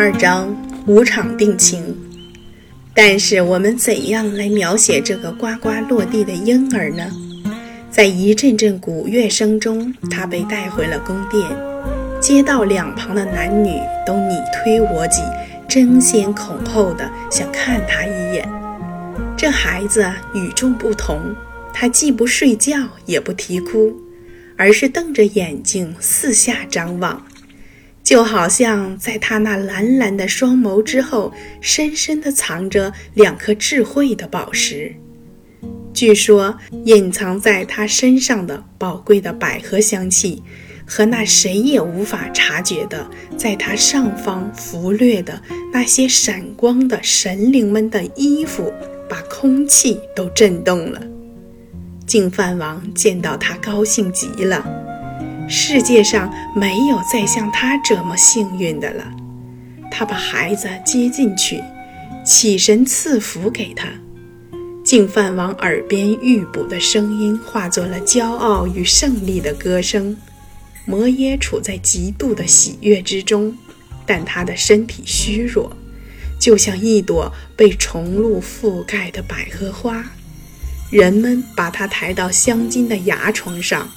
二章无场定情。但是我们怎样来描写这个呱呱落地的婴儿呢？在一阵阵鼓乐声中，他被带回了宫殿。街道两旁的男女都你推我挤，争先恐后的想看他一眼。这孩子与众不同，他既不睡觉，也不啼哭，而是瞪着眼睛四下张望。就好像在他那蓝蓝的双眸之后，深深地藏着两颗智慧的宝石。据说，隐藏在他身上的宝贵的百合香气，和那谁也无法察觉的，在他上方浮掠的那些闪光的神灵们的衣服，把空气都震动了。净饭王见到他，高兴极了。世界上没有再像他这么幸运的了。他把孩子接进去，起身赐福给他。净饭王耳边玉卜的声音化作了骄傲与胜利的歌声。摩耶处在极度的喜悦之中，但他的身体虚弱，就像一朵被虫露覆盖的百合花。人们把他抬到镶金的牙床上。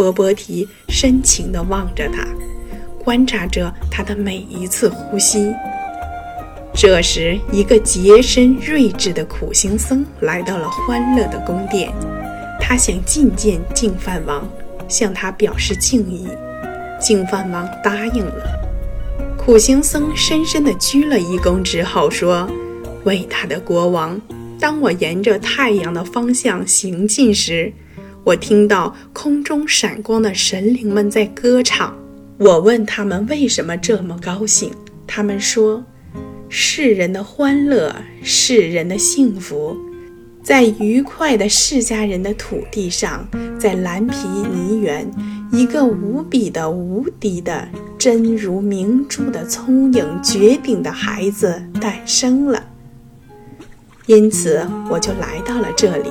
波波提深情地望着他，观察着他的每一次呼吸。这时，一个洁身睿智的苦行僧来到了欢乐的宫殿，他想觐见净饭王，向他表示敬意。净饭王答应了。苦行僧深深地鞠了一躬之后说：“伟大的国王，当我沿着太阳的方向行进时。”我听到空中闪光的神灵们在歌唱。我问他们为什么这么高兴，他们说：世人的欢乐，世人的幸福，在愉快的世家人的土地上，在蓝皮泥园，一个无比的、无敌的、真如明珠的聪颖绝顶的孩子诞生了。因此，我就来到了这里。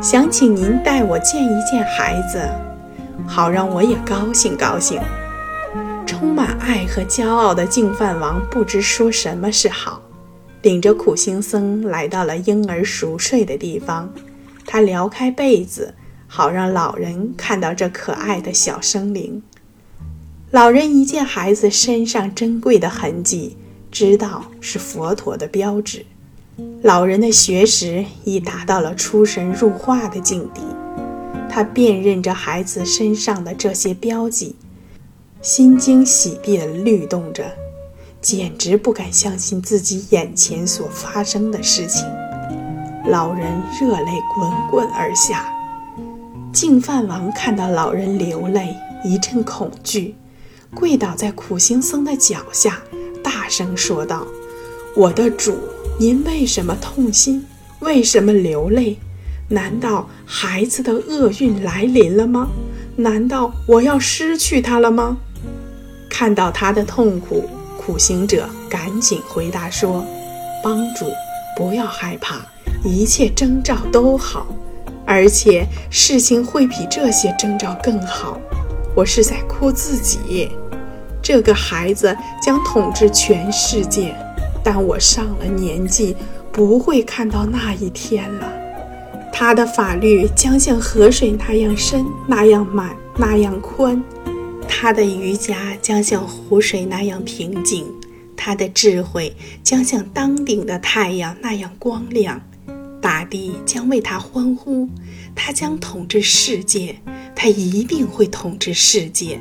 想请您带我见一见孩子，好让我也高兴高兴。充满爱和骄傲的净饭王不知说什么是好，领着苦行僧来到了婴儿熟睡的地方。他撩开被子，好让老人看到这可爱的小生灵。老人一见孩子身上珍贵的痕迹，知道是佛陀的标志。老人的学识已达到了出神入化的境地，他辨认着孩子身上的这些标记，心惊喜地律动着，简直不敢相信自己眼前所发生的事情。老人热泪滚滚而下，净饭王看到老人流泪，一阵恐惧，跪倒在苦行僧的脚下，大声说道：“我的主。”您为什么痛心？为什么流泪？难道孩子的厄运来临了吗？难道我要失去他了吗？看到他的痛苦，苦行者赶紧回答说：“帮主，不要害怕，一切征兆都好，而且事情会比这些征兆更好。我是在哭自己，这个孩子将统治全世界。”但我上了年纪，不会看到那一天了。他的法律将像河水那样深、那样满、那样宽；他的瑜伽将像湖水那样平静；他的智慧将像当顶的太阳那样光亮。大地将为他欢呼，他将统治世界，他一定会统治世界。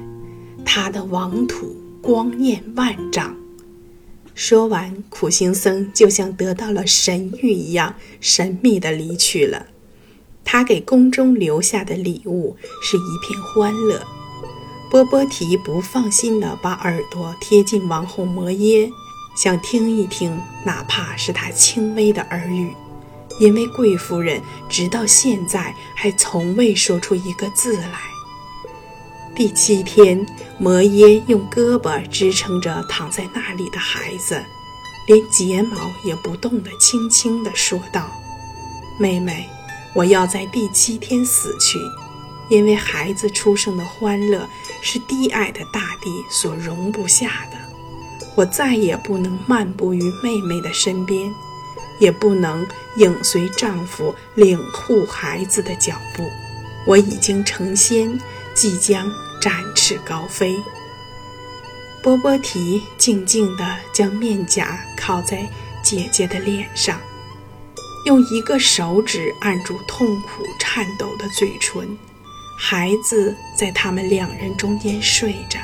他的王土光焰万丈。说完，苦行僧就像得到了神谕一样，神秘地离去了。他给宫中留下的礼物是一片欢乐。波波提不放心地把耳朵贴近王后摩耶，想听一听，哪怕是他轻微的耳语，因为贵夫人直到现在还从未说出一个字来。第七天。摩耶用胳膊支撑着躺在那里的孩子，连睫毛也不动地轻轻地说道：“妹妹，我要在第七天死去，因为孩子出生的欢乐是低矮的大地所容不下的。我再也不能漫步于妹妹的身边，也不能影随丈夫领护孩子的脚步。我已经成仙，即将展翅高飞。波波提静静地将面颊靠在姐姐的脸上，用一个手指按住痛苦颤抖的嘴唇。孩子在他们两人中间睡着。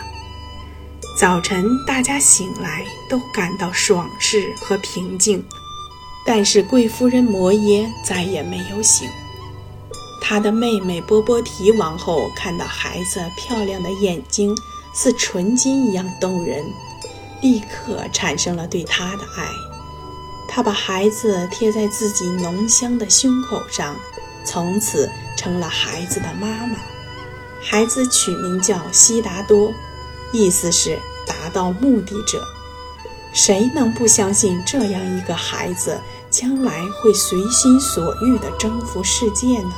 早晨，大家醒来都感到爽适和平静，但是贵夫人摩耶再也没有醒。他的妹妹波波提王后看到孩子漂亮的眼睛似纯金一样动人，立刻产生了对他的爱。她把孩子贴在自己浓香的胸口上，从此成了孩子的妈妈。孩子取名叫悉达多。意思是达到目的者，谁能不相信这样一个孩子将来会随心所欲地征服世界呢？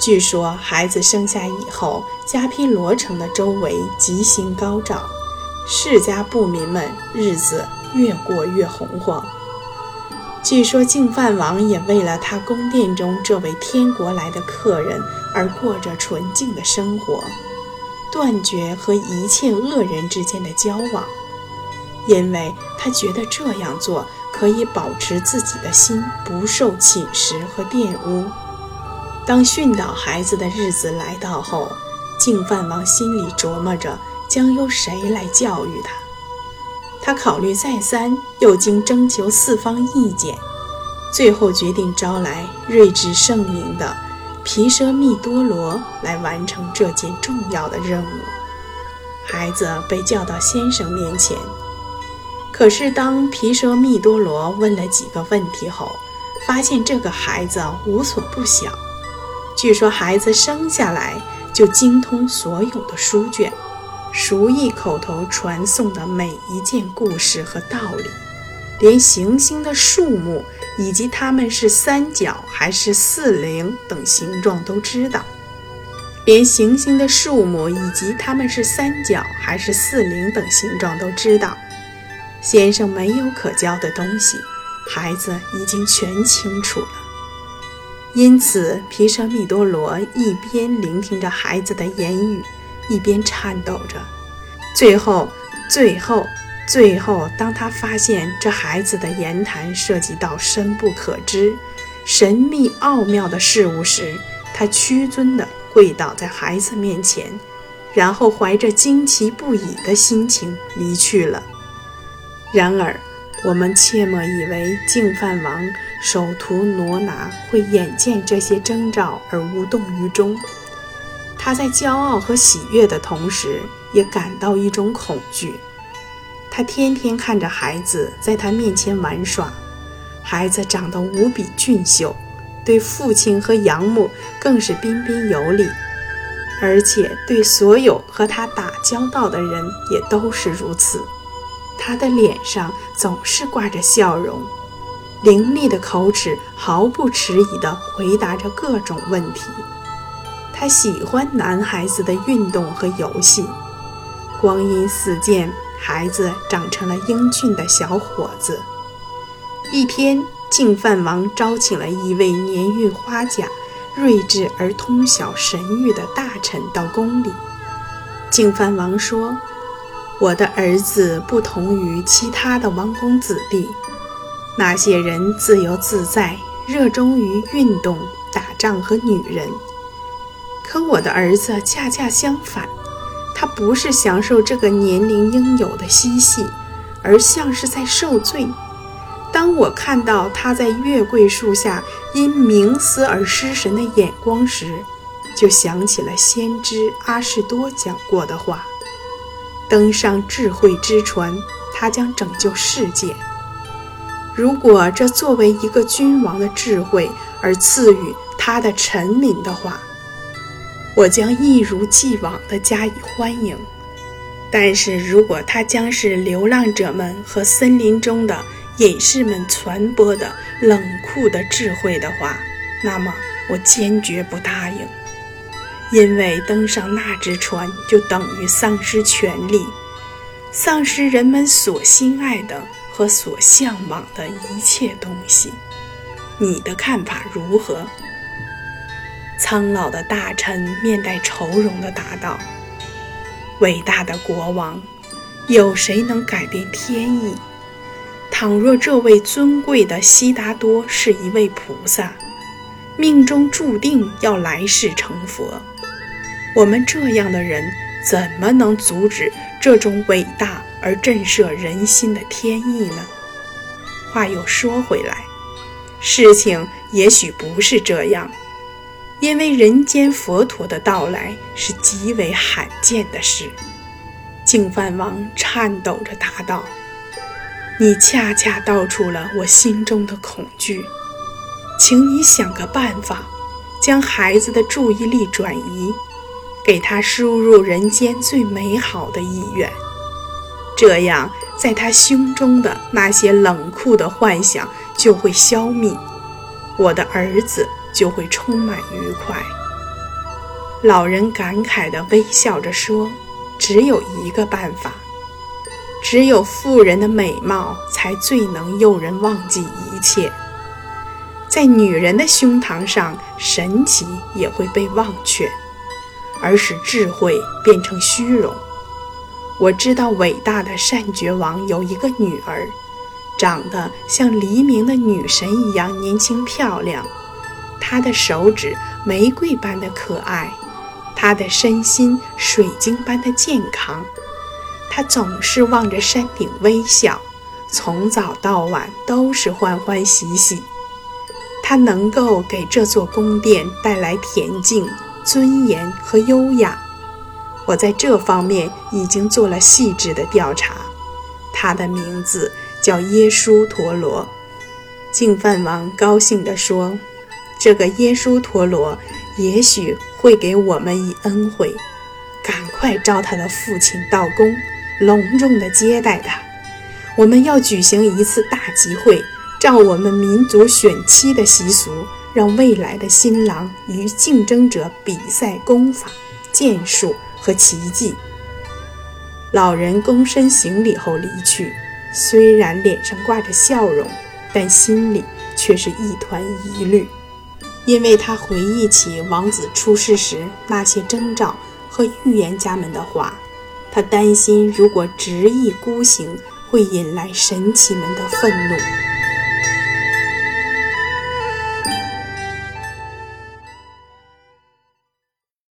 据说孩子生下以后，加披罗城的周围吉星高照，世家部民们日子越过越红火。据说净饭王也为了他宫殿中这位天国来的客人而过着纯净的生活。断绝和一切恶人之间的交往，因为他觉得这样做可以保持自己的心不受侵蚀和玷污。当训导孩子的日子来到后，净饭王心里琢磨着将由谁来教育他。他考虑再三，又经征求四方意见，最后决定招来睿智圣明的。皮舍密多罗来完成这件重要的任务。孩子被叫到先生面前，可是当皮舍密多罗问了几个问题后，发现这个孩子无所不晓。据说孩子生下来就精通所有的书卷，熟忆口头传颂的每一件故事和道理。连行星的数目以及它们是三角还是四棱等形状都知道。连行星的数目以及它们是三角还是四棱等形状都知道。先生没有可教的东西，孩子已经全清楚了。因此，皮舍密多罗一边聆听着孩子的言语，一边颤抖着。最后，最后。最后，当他发现这孩子的言谈涉及到深不可知、神秘奥妙的事物时，他屈尊地跪倒在孩子面前，然后怀着惊奇不已的心情离去了。然而，我们切莫以为净饭王手徒挪拿会眼见这些征兆而无动于衷，他在骄傲和喜悦的同时，也感到一种恐惧。他天天看着孩子在他面前玩耍，孩子长得无比俊秀，对父亲和养母更是彬彬有礼，而且对所有和他打交道的人也都是如此。他的脸上总是挂着笑容，伶俐的口齿毫不迟疑地回答着各种问题。他喜欢男孩子的运动和游戏，光阴似箭。孩子长成了英俊的小伙子。一天，净饭王招请了一位年逾花甲、睿智而通晓神谕的大臣到宫里。净饭王说：“我的儿子不同于其他的王公子弟，那些人自由自在，热衷于运动、打仗和女人。可我的儿子恰恰相反。”他不是享受这个年龄应有的嬉戏，而像是在受罪。当我看到他在月桂树下因冥思而失神的眼光时，就想起了先知阿士多讲过的话：登上智慧之船，他将拯救世界。如果这作为一个君王的智慧而赐予他的臣民的话，我将一如既往地加以欢迎，但是如果他将是流浪者们和森林中的隐士们传播的冷酷的智慧的话，那么我坚决不答应，因为登上那只船就等于丧失权利，丧失人们所心爱的和所向往的一切东西。你的看法如何？苍老的大臣面带愁容地答道：“伟大的国王，有谁能改变天意？倘若这位尊贵的悉达多是一位菩萨，命中注定要来世成佛，我们这样的人怎么能阻止这种伟大而震慑人心的天意呢？”话又说回来，事情也许不是这样。因为人间佛陀的到来是极为罕见的事，净饭王颤抖着答道：“你恰恰道出了我心中的恐惧，请你想个办法，将孩子的注意力转移，给他输入人间最美好的意愿，这样在他胸中的那些冷酷的幻想就会消灭。我的儿子。”就会充满愉快。老人感慨地微笑着说：“只有一个办法，只有妇人的美貌才最能诱人忘记一切。在女人的胸膛上，神奇也会被忘却，而使智慧变成虚荣。我知道伟大的善觉王有一个女儿，长得像黎明的女神一样年轻漂亮。”她的手指玫瑰般的可爱，她的身心水晶般的健康，他总是望着山顶微笑，从早到晚都是欢欢喜喜。他能够给这座宫殿带来恬静、尊严和优雅。我在这方面已经做了细致的调查。他的名字叫耶稣陀罗。净饭王高兴地说。这个耶稣陀罗也许会给我们以恩惠，赶快召他的父亲到宫，隆重地接待他。我们要举行一次大集会，照我们民族选妻的习俗，让未来的新郎与竞争者比赛功法、剑术和奇迹。老人躬身行礼后离去，虽然脸上挂着笑容，但心里却是一团疑虑。因为他回忆起王子出世时那些征兆和预言家们的话，他担心如果执意孤行，会引来神奇们的愤怒。